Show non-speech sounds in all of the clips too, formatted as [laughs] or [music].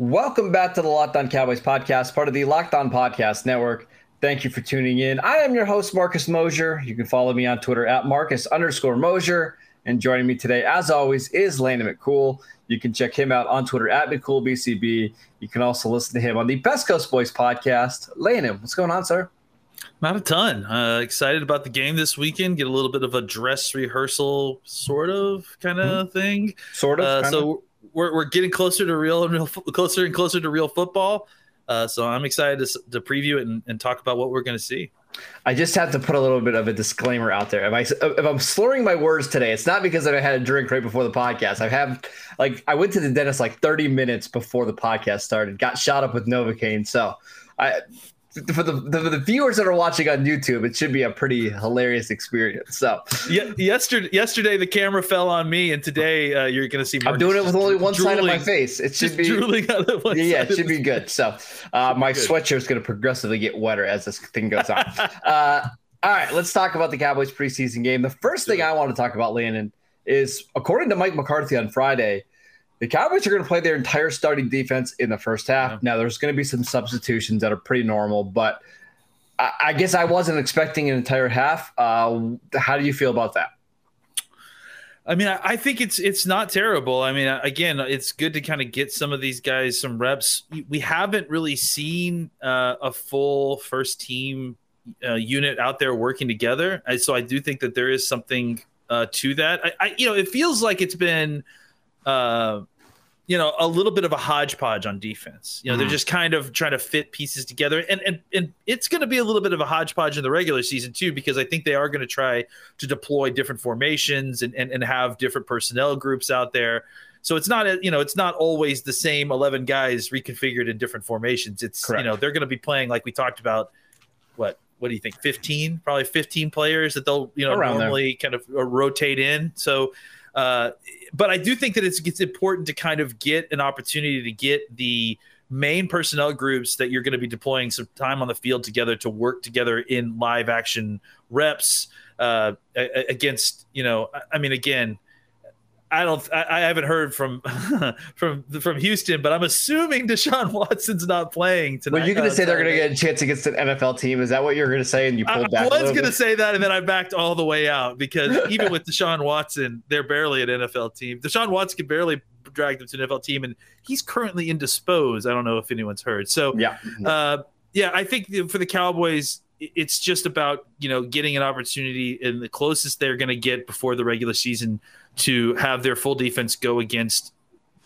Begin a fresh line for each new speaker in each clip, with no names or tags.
Welcome back to the Locked On Cowboys podcast, part of the Locked On Podcast Network. Thank you for tuning in. I am your host, Marcus Mosher. You can follow me on Twitter at Marcus underscore Mosher. And joining me today, as always, is Landon McCool. You can check him out on Twitter at McCoolBCB. You can also listen to him on the Best Coast Boys podcast. Landon, what's going on, sir?
Not a ton. Uh, excited about the game this weekend. Get a little bit of a dress rehearsal, sort of, kind of mm-hmm. thing.
Sort of.
Uh, so we're, we're getting closer to real and real, closer and closer to real football. Uh, so I'm excited to, to preview it and, and talk about what we're going to see.
I just have to put a little bit of a disclaimer out there. If I if I'm slurring my words today, it's not because I had a drink right before the podcast. I have like I went to the dentist like 30 minutes before the podcast started. Got shot up with Novocaine, so I for the, the, the viewers that are watching on YouTube, it should be a pretty hilarious experience. So,
yeah, yesterday, yesterday the camera fell on me, and today uh, you're going to see.
I'm doing it with only one drooling, side of my face. It should be
drooling out of one
yeah, it should be good. So, uh, my sweatshirt is going to progressively get wetter as this thing goes on. [laughs] uh, all right, let's talk about the Cowboys preseason game. The first thing I want to talk about, Landon, is according to Mike McCarthy on Friday the Cowboys are going to play their entire starting defense in the first half. Yeah. Now, there's going to be some substitutions that are pretty normal, but I, I guess I wasn't expecting an entire half. Uh, how do you feel about that?
I mean, I, think it's it's not terrible. I mean, again, it's good to kind of get some of these guys some reps. We haven't really seen uh, a full first team uh, unit out there working together, and so I do think that there is something uh, to that. I, I, you know, it feels like it's been uh, you know, a little bit of a hodgepodge on defense. You know, mm. they're mm-hmm. just kind of trying to fit pieces together, and and and it's going to be a little bit of a hodgepodge in the regular season too, because I think they are going to try to deploy different formations and, and and have different personnel groups out there. So it's not a, you know it's not always the same eleven guys reconfigured in different formations. It's Correct. you know they're going to be playing like we talked about. What what do you think? Fifteen, probably fifteen players that they'll you know Around normally there. kind of uh, rotate in. So uh, but I do think that it's, it's important to kind of get an opportunity to get the main personnel groups that you're going to be deploying some time on the field together to work together in live action reps uh, against, you know, I mean, again, I don't. I, I, haven't heard from [laughs] from from Houston, but I'm assuming Deshaun Watson's not playing tonight.
Were you going to say they're going to get a chance against an NFL team? Is that what you're going to say? And you pulled I, back.
I was going to say that, and then I backed all the way out because [laughs] even with Deshaun Watson, they're barely an NFL team. Deshaun Watson can barely drag them to an NFL team, and he's currently indisposed. I don't know if anyone's heard. So
yeah,
uh, yeah, I think for the Cowboys, it's just about you know getting an opportunity and the closest they're going to get before the regular season to have their full defense go against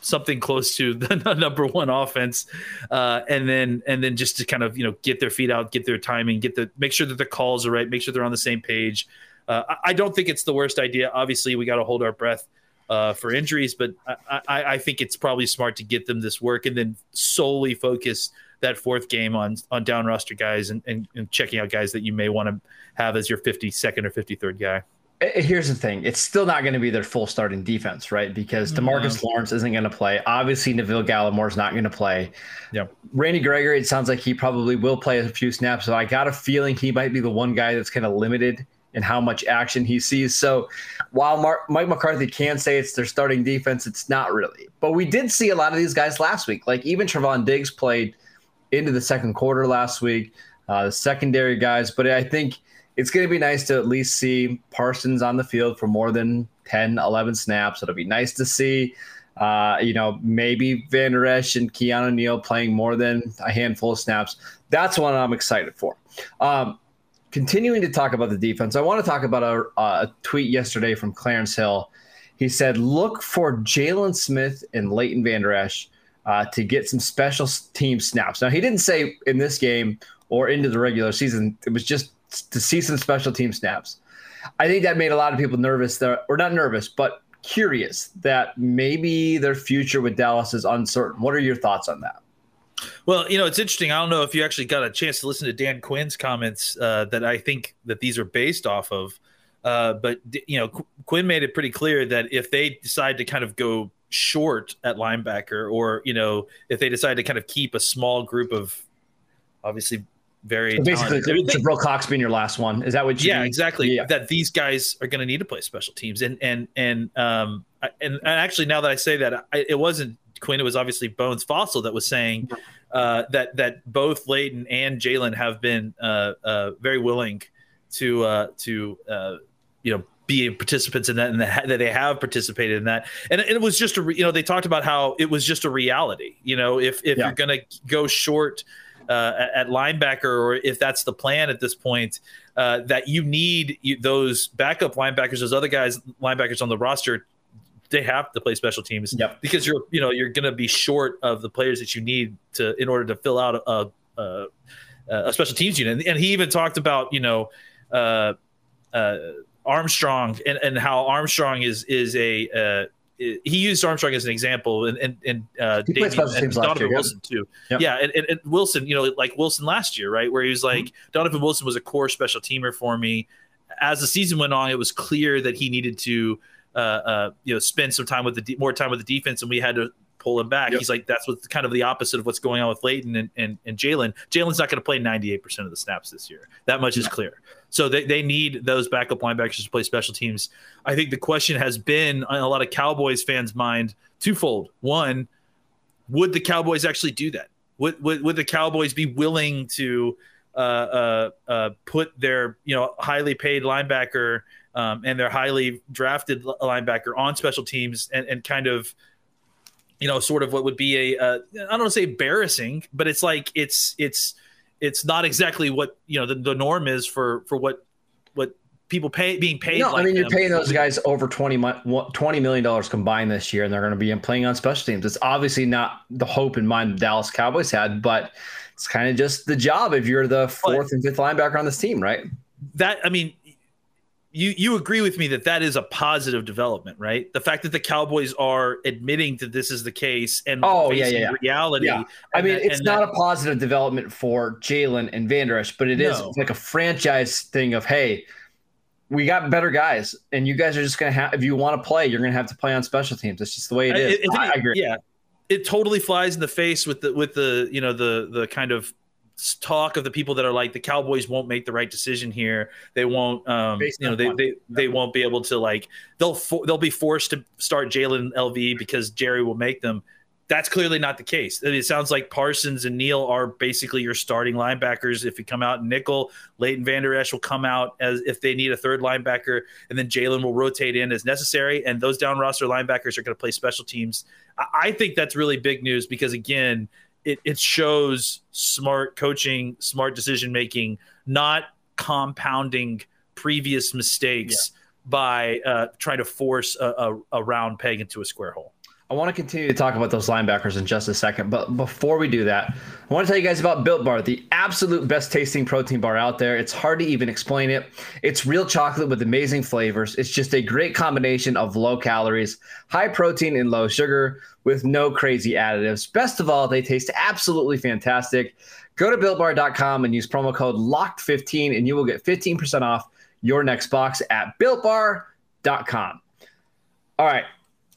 something close to [laughs] the number one offense, uh, and then and then just to kind of you know get their feet out, get their timing, get the make sure that the calls are right, make sure they're on the same page. Uh, I don't think it's the worst idea. Obviously, we got to hold our breath uh, for injuries, but I, I, I, think it's probably smart to get them this work and then solely focus that fourth game on on down roster guys and, and, and checking out guys that you may want to have as your 52nd or 53rd guy.
Here's the thing: it's still not going to be their full starting defense, right? Because Demarcus mm-hmm. Lawrence isn't going to play. Obviously, Neville Gallimore is not going to play.
Yeah,
Randy Gregory. It sounds like he probably will play a few snaps. So I got a feeling he might be the one guy that's kind of limited in how much action he sees. So while Mark, Mike McCarthy can say it's their starting defense, it's not really. But we did see a lot of these guys last week. Like even Trevon Diggs played into the second quarter last week. Uh, the secondary guys, but I think it's going to be nice to at least see Parsons on the field for more than 10, 11 snaps. It'll be nice to see, uh, you know, maybe Van Der Esch and Keanu Neal playing more than a handful of snaps. That's what I'm excited for. Um, continuing to talk about the defense, I want to talk about a, a tweet yesterday from Clarence Hill. He said, look for Jalen Smith and Leighton Van Der Esch uh, to get some special team snaps. Now, he didn't say in this game or into the regular season. It was just to see some special team snaps. I think that made a lot of people nervous there, or not nervous, but curious that maybe their future with Dallas is uncertain. What are your thoughts on that?
Well, you know, it's interesting. I don't know if you actually got a chance to listen to Dan Quinn's comments uh, that I think that these are based off of. Uh, but you know, Qu- Quinn made it pretty clear that if they decide to kind of go short at linebacker, or you know, if they decide to kind of keep a small group of obviously very
So basically, Jabril Cox being your last one. Is that what you?
yeah
mean?
exactly
Yeah.
that these guys are going to need to play special teams and and and um and, and actually now that i say that I, it wasn't quinn it was obviously bones Fassel that was saying uh that that both Leighton and jalen have been uh uh very willing to uh to uh you know be participants in that and that they have participated in that and it, was just a re- you know they talked about how it was just a reality you know if if
Yeah.
you're going to go short uh, at- linebacker, or if that's the plan at this point, uh, that you need you, those backup linebackers, those other guys, linebackers on the roster, they have to play special teams
Yep.
because you're you know you're going to be short of the players that you need to in order to fill out a a, a special teams unit. And, and he even talked about you know. Uh, uh, Armstrong and, and how Armstrong is is a uh, he used Armstrong as an example and and, and uh,
He played
Damian- and Donovan
year, yeah.
Wilson too.
Yep.
Yeah, and, and, and Wilson, you know, like Wilson last year, right, where he was like
Mm-hmm.
Donovan Wilson was a core special teamer for me. As the season went on, it was clear that he needed to uh, uh, you know spend some time with the de- more time with the defense, and we had to pull him back.
Yep.
He's like that's what's kind of the opposite of what's going on with Leighton and and, and Jalen. Jalen's not going to play 98 percent of the snaps this year. That much is clear. So they, they need those backup linebackers to play special teams. I think the question has been on a lot of Cowboys fans' mind twofold. One, would the Cowboys actually do that? Would would, would the Cowboys be willing to uh, uh, uh, put their you know highly paid linebacker um, and their highly drafted linebacker on special teams and, and kind of you know sort of what would be a uh, I don't want to say embarrassing, but it's like it's it's it's not exactly what you know the, the norm is for for what what people pay being paid.
No, I
like
mean you're
them.
paying those guys over 20 20 million dollars combined this year, and they're going to be playing on special teams. It's obviously not the hope in mind the Dallas Cowboys had, but it's kind of just the job if you're the fourth and fifth linebacker on this team, right?
that I mean, you you agree with me that that is a positive development, right? The fact that the Cowboys are admitting that this is the case and
Oh, yeah,
facing
yeah, yeah.
reality.
Yeah. I mean,
that-
it's not
that-
a positive development for Jalen and Van Der but it is
No.
like a franchise thing of hey, we got better guys, and you guys are just going to have if you want to play, you're going to have to play on special teams. It's just the way it is.
It- it-
I, I agree.
Yeah, it totally flies in the face with the with the you know the the kind of talk of the people that are like the Cowboys won't make the right decision here. They won't, um,
Based
you know, they, they they won't be able to like they'll fo- they'll be forced to start Jalen LV because Jerry will make them. That's clearly not the case. It sounds like Parsons and Neal are basically your starting linebackers. If you come out nickel, Leighton Vander Esch will come out as if they need a third linebacker, and then Jalen will rotate in as necessary. And those down roster linebackers are going to play special teams. I, I think that's really big news because again, it, it shows smart coaching, smart decision making, not compounding previous mistakes by uh, trying to force a, a, a round peg into a square hole.
I want to continue to talk about those linebackers in just a second, but before we do that, I want to tell you guys about Built Bar, the absolute best tasting protein bar out there. It's hard to even explain it. It's real chocolate with amazing flavors. It's just a great combination of low calories, high protein, and low sugar with no crazy additives. Best of all, they taste absolutely fantastic. Go to builtbar.com and use promo code LOCKED15 and you will get 15% off your next box at builtbar.com. All right.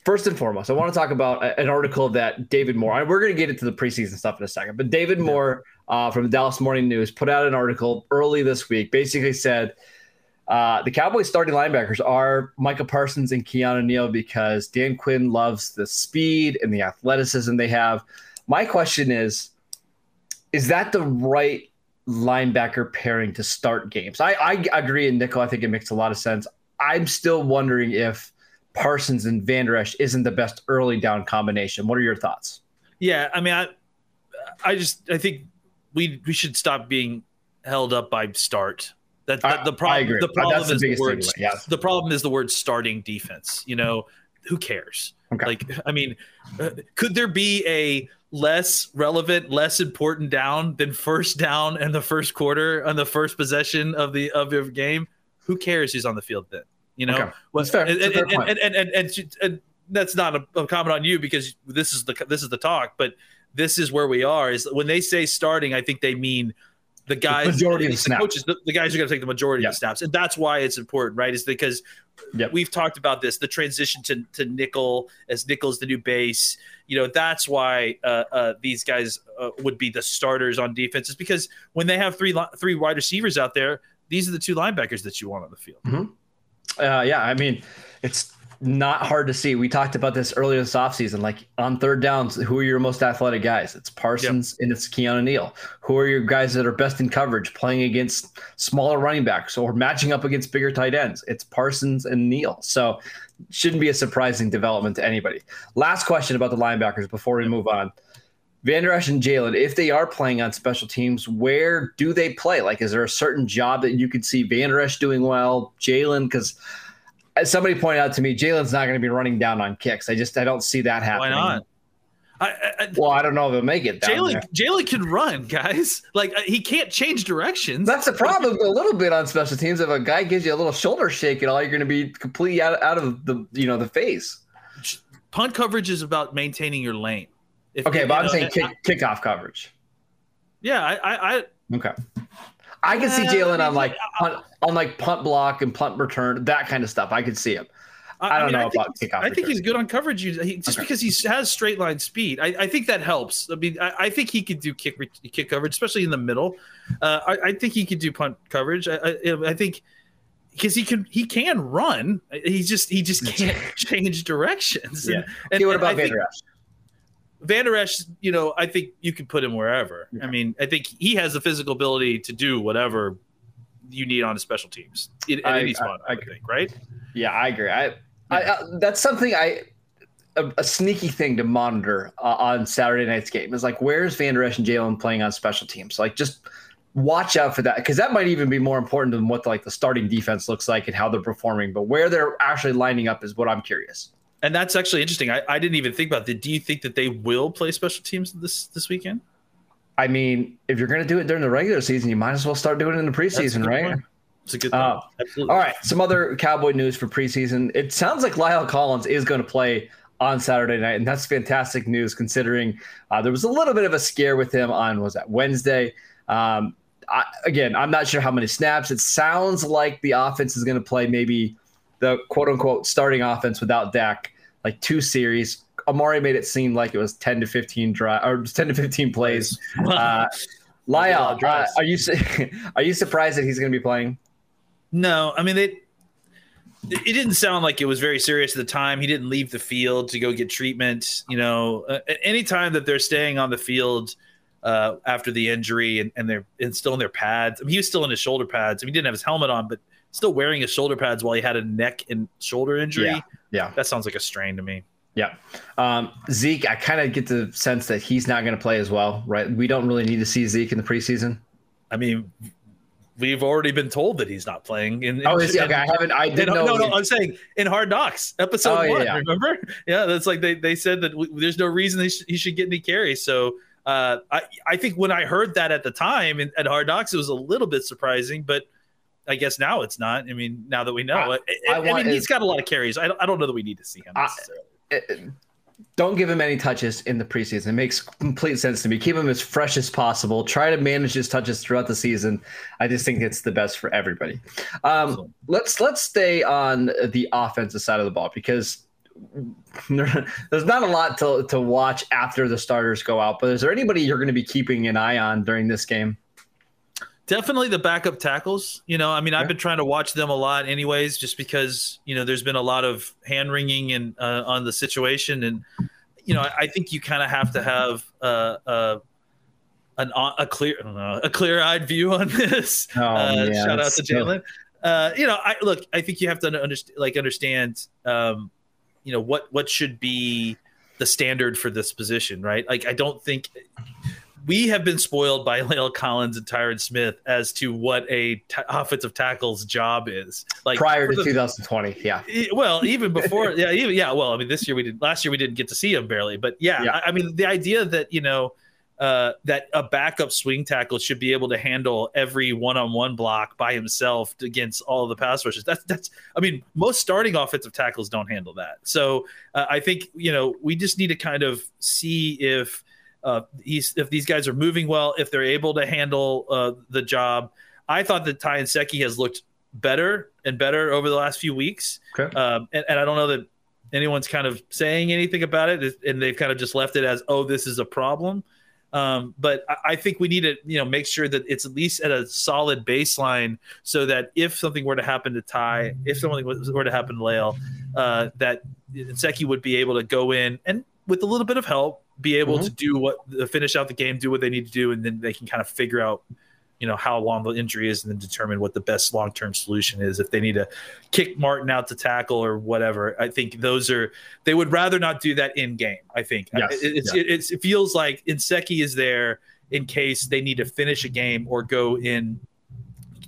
First and foremost, I want to talk about an article that David Moore. We're going to get into the preseason stuff in a second, but David Moore uh, from the Dallas Morning News put out an article early this week. Basically said uh, the Cowboys' starting linebackers are Micah Parsons and Keanu Neal because Dan Quinn loves the speed and the athleticism they have. My question is, is that the right linebacker pairing to start games? I, I agree, and Nickel. I think it makes a lot of sense. I'm still wondering if Parsons and Van Der Esch isn't the best early down combination. What are your thoughts?
Yeah, I mean, I, I just I think we we should stop being held up by start. That,
I-
the problem the problem
That's
is the
biggest
word the problem is the word starting defense. You know, who cares?
Okay.
Like, I mean, uh, could there be a less relevant, less important down than first down in the first quarter on the first possession of the of your game? Who cares who's on the field then? You know,
Okay.
Well,
That's fair.
and,
That's a fair
and, and, and, and, and, and that's not a, a comment on you because this is the this is the talk, but this is where we are. Is when they say starting, I think they mean the guys,
majority of
the
the
coaches, the, the guys are going to take the majority
Yeah.
of the snaps, and that's why it's important, right? Is because
Yep.
we've talked about this, the transition to to nickel as nickel's the new base. You know, that's why uh, uh, these guys uh, would be the starters on defense, is because when they have three three wide receivers out there, these are the two linebackers that you want on the field.
Uh, yeah, I mean, it's not hard to see. We talked about this earlier this offseason. Like on third downs, who are your most athletic guys? It's Parsons and it's Keanu Neal. Who are your guys that are best in coverage playing against smaller running backs or matching up against bigger tight ends? It's Parsons and Neal. So shouldn't be a surprising development to anybody. Last question about the linebackers before we move on. Van Der Esch and Jalen, if they are playing on special teams, where do they play? Like, is there a certain job that you could see Van Der Esch doing well, Jalen? Because as somebody pointed out to me, Jalen's not going to be running down on kicks. I just I don't see that happening.
Why not? I, I,
Well, I don't know if they'll make it.
Jalen. Jalen can run, guys. Like uh, he can't change directions.
That's the problem a little bit on special teams. If a guy gives you a little shoulder shake at all, you're going to be completely out, out of the you know the face.
Punt coverage is about maintaining your lane. If,
Okay, but I'm
know,
saying
I-
kick, kickoff coverage.
yeah, I, I, I
Okay. I can see
Uh,
Jalen on like punt, on like punt block and punt return, that kind of stuff. I could see him. I don't
mean,
know
think
about kickoff
I think
return.
he's good on coverage. He, just
Okay.
because he has straight line speed, I, I think that helps. I mean, I, I think he could do kick kick coverage, especially in the middle. Uh, I, I think he could do punt coverage. I, I, I think because he can he can run. He just he just can't [laughs] change directions.
Yeah.
And, and,
Okay, what about
I think
Van Der Esch?
Van Der Esch, you know, I think you can put him wherever. I mean, I think he has the physical ability to do whatever you need on the special teams in, in
I-
any spot. I,
I
would think, right?
Yeah, I agree. I, I, I that's something I a, a sneaky thing to monitor uh, on Saturday night's game is like where's Van Der Esch and Jalen playing on special teams? Like just watch out for that because that might even be more important than what like the starting defense looks like and how they're performing. But where they're actually lining up is what I'm curious.
And that's actually interesting. I, I didn't even think about that. Do you think that they will play special teams this this weekend?
I mean, if you're going to do it during the regular season, you might as well start doing it in the preseason, right?
point. It's a good
Uh. All right, some other Cowboy news for preseason. It sounds like La'el Collins is going to play on Saturday night, and that's fantastic news considering uh, there was a little bit of a scare with him on was that Wednesday. Um, I, again, I'm not sure how many snaps. It sounds like the offense is going to play maybe the quote unquote starting offense without Dak, like two series. Amari made it seem like it was 10 to 15 drive or 10 to 15 plays. [laughs] Uh, La'el, uh, are you [laughs] are you surprised that he's going to be playing?
No, I mean they. It didn't sound like it was very serious at the time. He didn't leave the field to go get treatment. You know, uh, anytime that they're staying on the field uh, after the injury and, and they're and still in their pads. I mean, he was still in his shoulder pads. I mean, he didn't have his helmet on, but still wearing his shoulder pads while he had a neck and shoulder injury.
Yeah, yeah.
That sounds like a strain to me.
Yeah. Um, Zeke, I kind of get the sense that he's not going to play as well, right? We don't really need to see Zeke in the preseason.
I mean, we've already been told that he's not playing. In, in
Oh, is he? Okay, I haven't. I didn't know.
No, no. I'm saying in Hard Knocks, episode
Oh, yeah,
one.
yeah.
Remember? [laughs] Yeah, that's like they, they said that w- there's no reason he, sh- he should get any carries. So uh, I I think when I heard that at the time in, at Hard Knocks, it was a little bit surprising, but I guess now it's not. I mean, now that we know,
I-
I,
I
I, mean, he's got a lot of carries. I don't, I don't know that we need to see him necessarily.
Don't give him any touches in the preseason. It makes complete sense to me. Keep him as fresh as possible. Try to manage his touches throughout the season. I just think it's the best for everybody. Um, let's let's stay on the offensive side of the ball because [laughs] there's not a lot to, to watch after the starters go out. But is there anybody you're going to be keeping an eye on during this game?
Definitely the backup tackles. You know, I mean, I've been trying to watch them a lot, anyways, just because you know there's been a lot of hand wringing and uh, on the situation, and you know, I, I think you kind of have to have uh, uh, an a clear I don't know, a clear eyed view on [laughs] this.
Oh,
uh,
yeah,
shout out to. Jalen. Uh, you know, I look. I think you have to understand, like, understand, um, you know, what what should be the standard for this position, right? Like, I don't think we have been spoiled by [laughs] La'el Collins and Tyron Smith as to what a t- offensive tackle's job is. Like
Prior to
the-
2020, yeah.
E- well, even before, [laughs] yeah, even yeah. Well, I mean, this year we did. Last year we didn't get to see him barely, but yeah,
Yeah.
I, I mean, the idea that you know uh, that a backup swing tackle should be able to handle every one-on-one block by himself against all of the pass rushes. That's that's. I mean, most starting offensive tackles don't handle that. So uh, I think you know we just need to kind of see if. Uh, he's if these guys are moving well, if they're able to handle uh, the job. I thought that Ty Nsekhe has looked better and better over the last few weeks,
Okay.
um, and, and I don't know that anyone's kind of saying anything about it, and they've kind of just left it as, "Oh, this is a problem." Um, but I, I think we need to, you know, make sure that it's at least at a solid baseline, so that if something were to happen to Ty, if something were to happen to La'el, uh, that Nsekhe would be able to go in and with a little bit of help, be able to mm-hmm. do what finish out the game, do what they need to do, and then they can kind of figure out, you know, how long the injury is, and then determine what the best long term solution is. If they need to kick Martin out to tackle or whatever, I think those are they would rather not do that in game. I think
Yes,
it, it's,
yeah.
it, it's, it feels like Nsekhe is there in case they need to finish a game or go in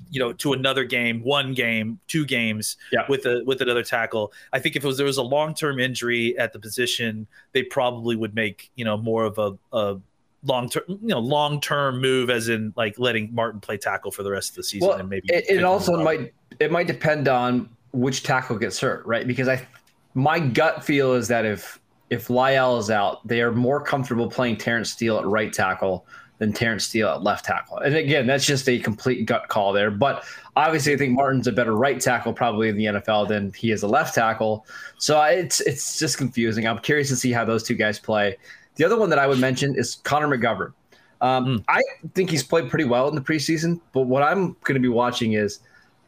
you know to another game one game two games
Yeah.
with a with another tackle i think if it was there was a long-term injury at the position they probably would make you know more of a, a long-term you know long-term move as in like letting martin play tackle for the rest of the season
Well,
and maybe
it, it also might it might depend on which tackle gets hurt, right? Because I my gut feel is that if if La'el is out, they are more comfortable playing Terrence Steele at right tackle than Terrence Steele at left tackle. And again, that's just a complete gut call there. But obviously, I think Martin's a better right tackle probably in the NFL than he is a left tackle. So it's it's just confusing. I'm curious to see how those two guys play. The other one that I would mention is Connor McGovern. Um, I think he's played pretty well in the preseason, but what I'm going to be watching is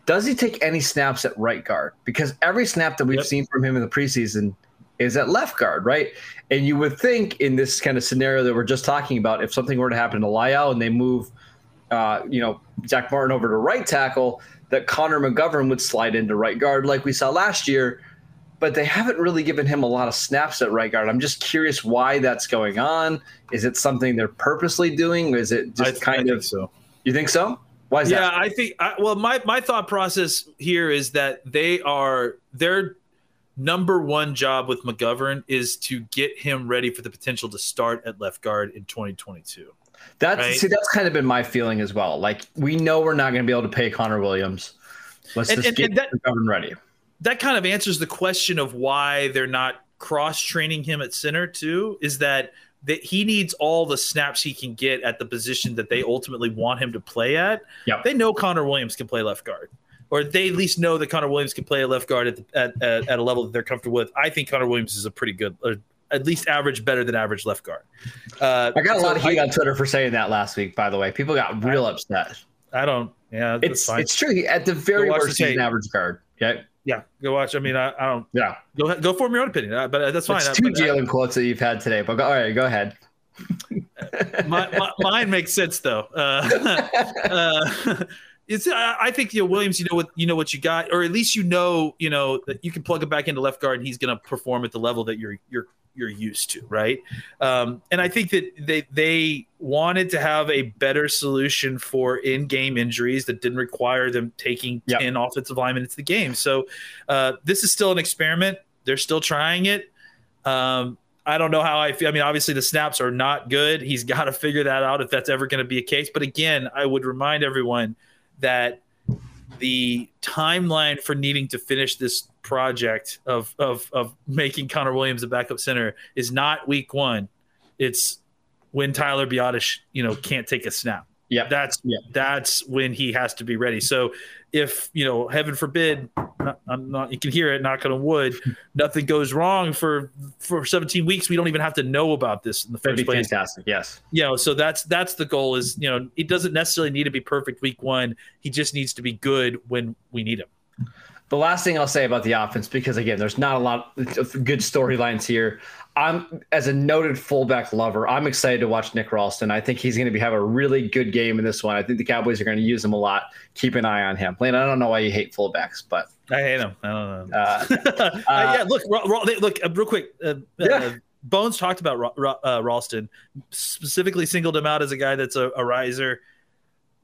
does he take any snaps at right guard? Because every snap that we've
Yep.
seen from him in the preseason is at left guard, right? And you would think in this kind of scenario that we're just talking about, if something were to happen to La'el and they move, uh, you know, Zack Martin over to right tackle, that Connor McGovern would slide into right guard like we saw last year. But they haven't really given him a lot of snaps at right guard. I'm just curious why that's going on. Is it something they're purposely doing? Is it just
I
kind
think
of?
so
You think so? Why is
yeah
that?
Yeah, I think I, well my my thought process here is that they are their number one job with mcgovern is to get him ready for the potential to start at left guard in 2022
That's
right?
see, that's kind of been my feeling as well. Like we know we're not going to be able to pay Connor Williams. Let's
And-
just
and-
get
and that-
McGovern ready.
that kind of answers the question of why they're not cross training him at center too is that that he needs all the snaps he can get at the position that they ultimately want him to play at.
Yep.
They know Connor Williams can play left guard. Or they at least know that Connor Williams can play a left guard at, the, at, at, at a level that they're comfortable with. I think Connor Williams is a pretty good, uh, at least average, better than average left guard. Uh,
I got a lot of heat
I,
on Twitter for saying that last week. By the way, people got real upset.
I don't. Yeah,
It's
fine.
it's true. At the very worst, he's an average guard. Yeah,
yeah, go watch. I mean, I, I don't
yeah.
go go form your own opinion, uh, but that's fine.
It's
Uh,
two Jalen quotes that you've had today. But go, all right, go ahead. [laughs]
my, my, mine makes sense though. [laughs] It's I think you know Williams. You know what you know what you got, or at least you know you know that you can plug him back into left guard, and he's going to perform at the level that you're you're you're used to, right? Um, and I think that they they wanted to have a better solution for in-game injuries that didn't require them taking
Yep.
ten offensive linemen into the game. So uh, this is still an experiment. They're still trying it. Um, I don't know how I feel. I mean, obviously the snaps are not good. He's got to figure that out if that's ever going to be a case. But again, I would remind everyone that the timeline for needing to finish this project of of of making Connor Williams a backup center is not week one. It's when Tyler Biadasz, you know, can't take a snap.
Yeah,
That's
Yeah.
that's when he has to be ready. So if you know, heaven forbid, I'm not. You can hear it. Knock on wood. [laughs] Nothing goes wrong for for 17 weeks. We don't even have to know about this in the first place.
fantastic. Yes.
You know, so that's that's the goal. Is you know, it doesn't necessarily need to be perfect week one. He just needs to be good when we need him.
The last thing I'll say about the offense, because again, there's not a lot of good storylines here. I'm as a noted fullback lover, I'm excited to watch Nick Ralston. I think he's going to be have a really good game in this one. I think the Cowboys are going to use him a lot. Keep an eye on him. Lane, I don't know why you hate fullbacks, but
I hate him. I don't know. [laughs]
uh,
Uh, yeah, look, Ra- Ra- they- look, uh, real quick. Uh,
Yeah.
uh, Bones talked about Ra- Ra- uh, Ralston, specifically singled him out as a guy that's a, a riser.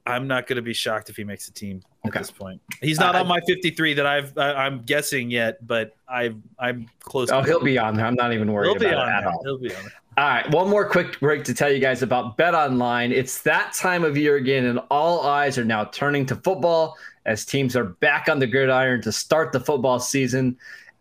I'm not going to be shocked if he makes the team at this point. He's not
I-
on my 53 that I've I, I'm guessing yet, but I I'm close.
oh,
to
he'll be on there. I'm not even worried
He'll be
about
on
it at
there.
all.
He'll be on there.
All right, one more quick break to tell you guys about Bet Online. It's that time of year again, and all eyes are now turning to football as teams are back on the gridiron to start the football season.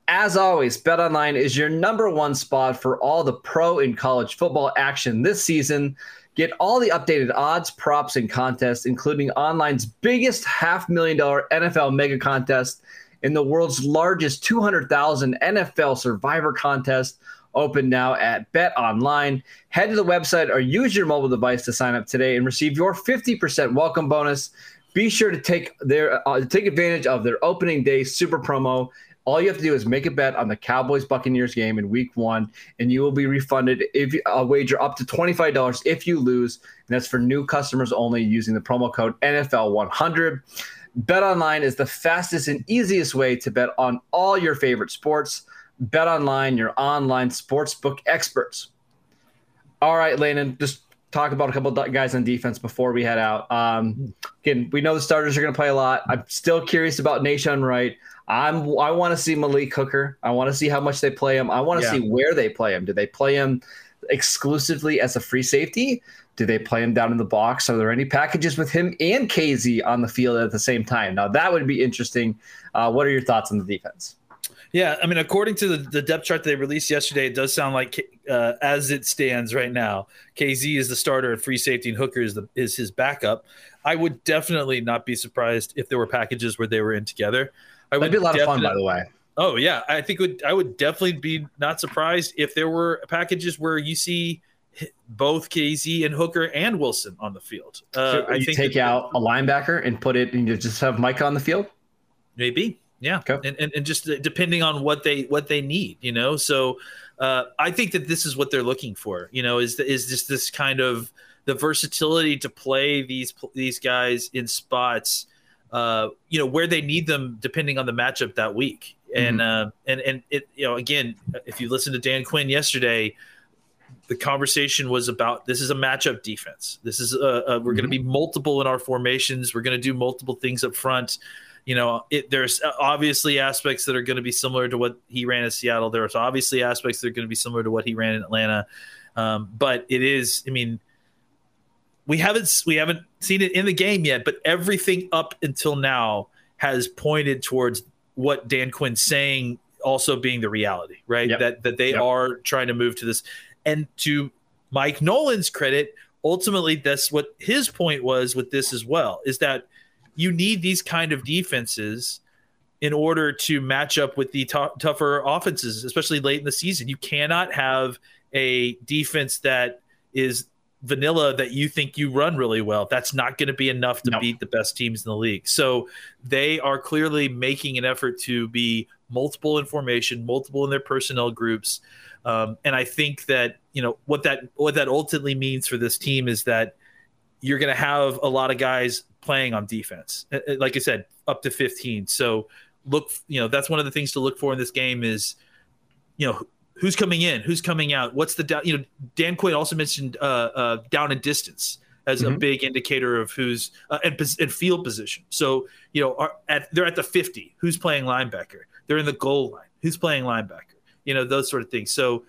As always, BetOnline is your number one spot for all the pro and college football action this season. Get all the updated odds, props, and contests, including online's biggest half million dollar NFL mega contest and the world's largest 200,000 NFL survivor contest. Open now at Bet Online. Head to the website or use your mobile device to sign up today and receive your 50% welcome bonus. Be sure to take their uh, take advantage of their opening day super promo all you have to do is make a bet on the Cowboys Buccaneers game in week one, and you will be refunded if you uh, wager up to $25 if you lose. And that's for new customers only using the promo code NFL100. Bet online is the fastest and easiest way to bet on all your favorite sports. Bet online, your online sportsbook experts. All right, Landon, just talk about a couple guys on defense before we head out. Um, again, we know the starters are going to play a lot. I'm still curious about Nahshon Wright. I'm I want to see Malik Hooker. I want to see how much they play him. I want to yeah. see where they play him. Do they play him exclusively as a free safety? Do they play him down in the box? Are there any packages with him and Kazee on the field at the same time? Now that would be interesting. Uh, what are your thoughts on the defense?
Yeah, I mean, according to the, the depth chart they released yesterday, it does sound like, uh, as it stands right now, Kazee is the starter at free safety and Hooker is the is his backup. I would definitely not be surprised if there were packages where they were in together.
I would That'd be a lot of fun, by the way.
Oh yeah, I think would I would definitely be not surprised if there were packages where you see both Kazee and Hooker and Wilson on the field.
Uh, so I think take out a linebacker and put it and you just have Mike on the field.
Maybe, yeah, okay. and, and and just depending on what they what they need, you know. So uh, I think that this is what they're looking for. You know, is is just this kind of the versatility to play these these guys in spots uh, you know where they need them depending on the matchup that week. And mm-hmm. uh, and and it you know again, if you listen to Dan Quinn yesterday, the conversation was about this is a matchup defense. This is a, a we're mm-hmm. going to be multiple in our formations. We're going to do multiple things up front. You know, it, there's obviously aspects that are going to be similar to what he ran in Seattle. There's obviously aspects that are going to be similar to what he ran in Atlanta. Um, but it is, I mean, we haven't we haven't seen it in the game yet, but everything up until now has pointed towards what Dan Quinn's saying also being the reality, right? Yep. That that they yep. are trying to move to this. And to Mike Nolan's credit, ultimately that's what his point was with this as well, is that you need these kind of defenses in order to match up with the t- tougher offenses, especially late in the season. You cannot have a defense that is vanilla that you think you run really well. That's not going to be enough to beat the best teams in the league. So they are clearly making an effort to be multiple in formation, multiple in their personnel groups. Um, and I think that you know what that what that ultimately means for this team is that you're going to have a lot of guys playing on defense. Uh, uh, like I said, up to 15. So look, you know, that's one of the things to look for in this game is, you know, who's coming in, who's coming out, what's the down. You know, Dan Quinn also mentioned uh, uh, down and distance as mm-hmm. a big indicator of who's uh, and, and, field position. So you know, are, at, they're at the fifty. Who's playing linebacker? They're in the goal line. Who's playing linebacker? You know, those sort of things. So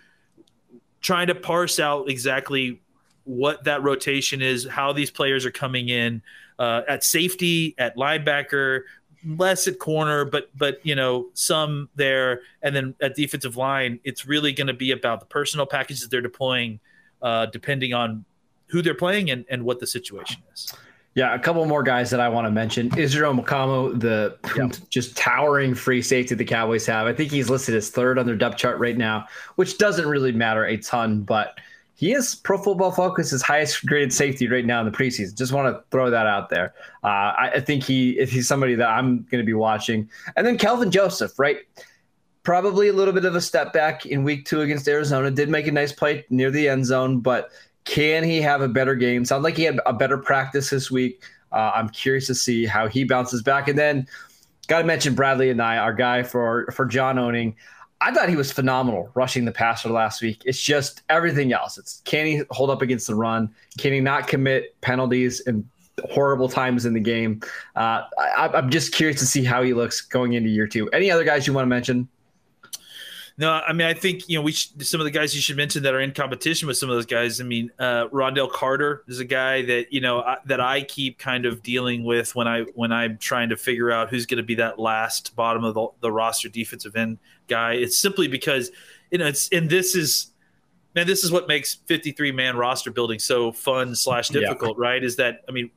trying to parse out exactly what that rotation is, how these players are coming in uh, at safety, at linebacker, less at corner, but but you know some there, and then at defensive line, it's really going to be about the personal packages they're deploying, uh, depending on who they're playing and, and what the situation is.
Yeah, a couple more guys that I want to mention. Israel Mukuamu, the just towering free safety the Cowboys have. I think he's listed as third on their depth chart right now, which doesn't really matter a ton, but he is Pro Football Focus's highest graded safety right now in the preseason. Just want to throw that out there. Uh, I, I, think he if he's somebody that I'm going to be watching, and then Kelvin Joseph, right? Probably a little bit of a step back in Week Two against Arizona. Did make a nice play near the end zone, but can he have a better game? Sounds like he had a better practice this week. Uh, I'm curious to see how he bounces back, and then. Got to mention Bradlee Anae, our guy for for John owning. I thought he was phenomenal rushing the passer last week. It's just everything else. It's can he hold up against the run? Can he not commit penalties and horrible times in the game? Uh, I, am just curious to see how he looks going into year two. Any other guys you want to mention?
No, I mean, I think you know we should, some of the guys you should mention that are in competition with some of those guys. I mean, uh, Ron'Dell Carter is a guy that you know I, that I keep kind of dealing with when I when I'm trying to figure out who's going to be that last bottom of the, the roster defensive end guy. It's simply because you know it's and this is man, this is what makes 53 man roster building so fun slash difficult, yeah. right? Is that I mean,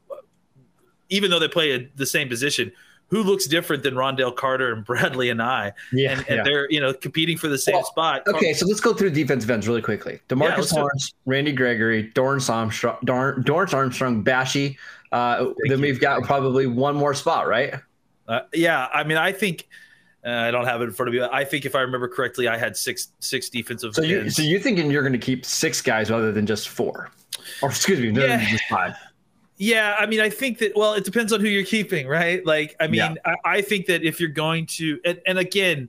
even though they play a, the same position, who looks different than Ron'Dell Carter and Bradlee Anae? Yeah, and, and yeah. they're you know competing for the same well, spot.
Okay, so let's go through defensive ends really quickly. Demarcus yeah, Lawrence, Randy Gregory, Dorance Armstrong, Dorance Armstrong, Bashy. Uh, then we've got probably one more spot, right?
Uh, yeah, I mean, I think uh, I don't have it in front of me. I think if I remember correctly, I had six six defensive.
So you ends. so you thinking you're going to keep six guys rather than just four, or excuse me, yeah. just five.
Yeah, I mean, I think that. Well, it depends on who you're keeping, right? Like, I mean, yeah. I, I, think that if you're going to, and, and, again,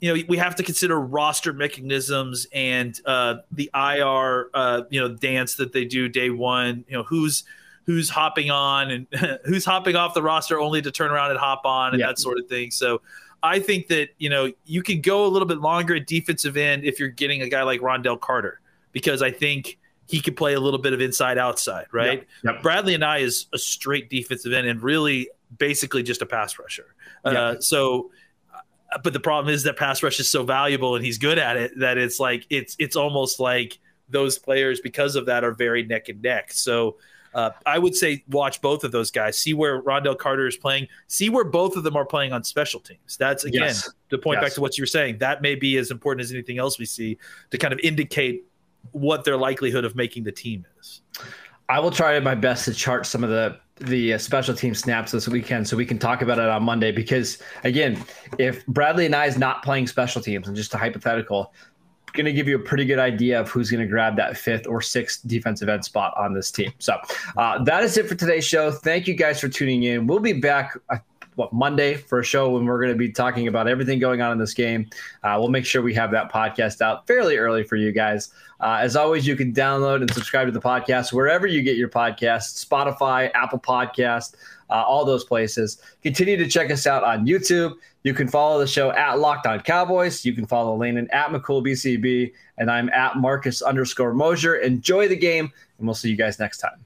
you know, we have to consider roster mechanisms and uh, the IR, uh, you know, dance that they do day one. You know, who's who's hopping on and [laughs] who's hopping off the roster only to turn around and hop on and yeah. that sort of thing. So. I think that you know you could go a little bit longer at defensive end if you're getting a guy like Ron'Dell Carter because I think he could play a little bit of inside outside, right? Yep. Yep. Bradlee Anae is a straight defensive end and really basically just a pass rusher. Yep. Uh, so, uh, but the problem is that pass rush is so valuable and he's good at it that it's like it's it's almost like those players because of that are very neck and neck. So. Uh, I would say watch both of those guys. See where Ron'Dell Carter is playing. See where both of them are playing on special teams. That's again yes. to point yes. back to what you were saying. That may be as important as anything else we see to kind of indicate what their likelihood of making the team is.
I will try my best to chart some of the the uh, special team snaps this weekend so we can talk about it on Monday because again, if Bradlee Anae is not playing special teams and just a hypothetical, going to give you a pretty good idea of who's going to grab that fifth or sixth defensive end spot on this team. So uh, that is it for today's show. Thank you guys for tuning in. We'll be back. Uh, what Monday for a show when we're going to be talking about everything going on in this game. Uh, we'll make sure we have that podcast out fairly early for you guys. Uh, as always, you can download and subscribe to the podcast wherever you get your podcasts Spotify, Apple Podcast, uh, all those places. Continue to check us out on YouTube. You can follow the show at Locked On Cowboys. You can follow Landon at McCoolBCB, and I'm at Marcus underscore Mosher. Enjoy the game, and we'll see you guys next time.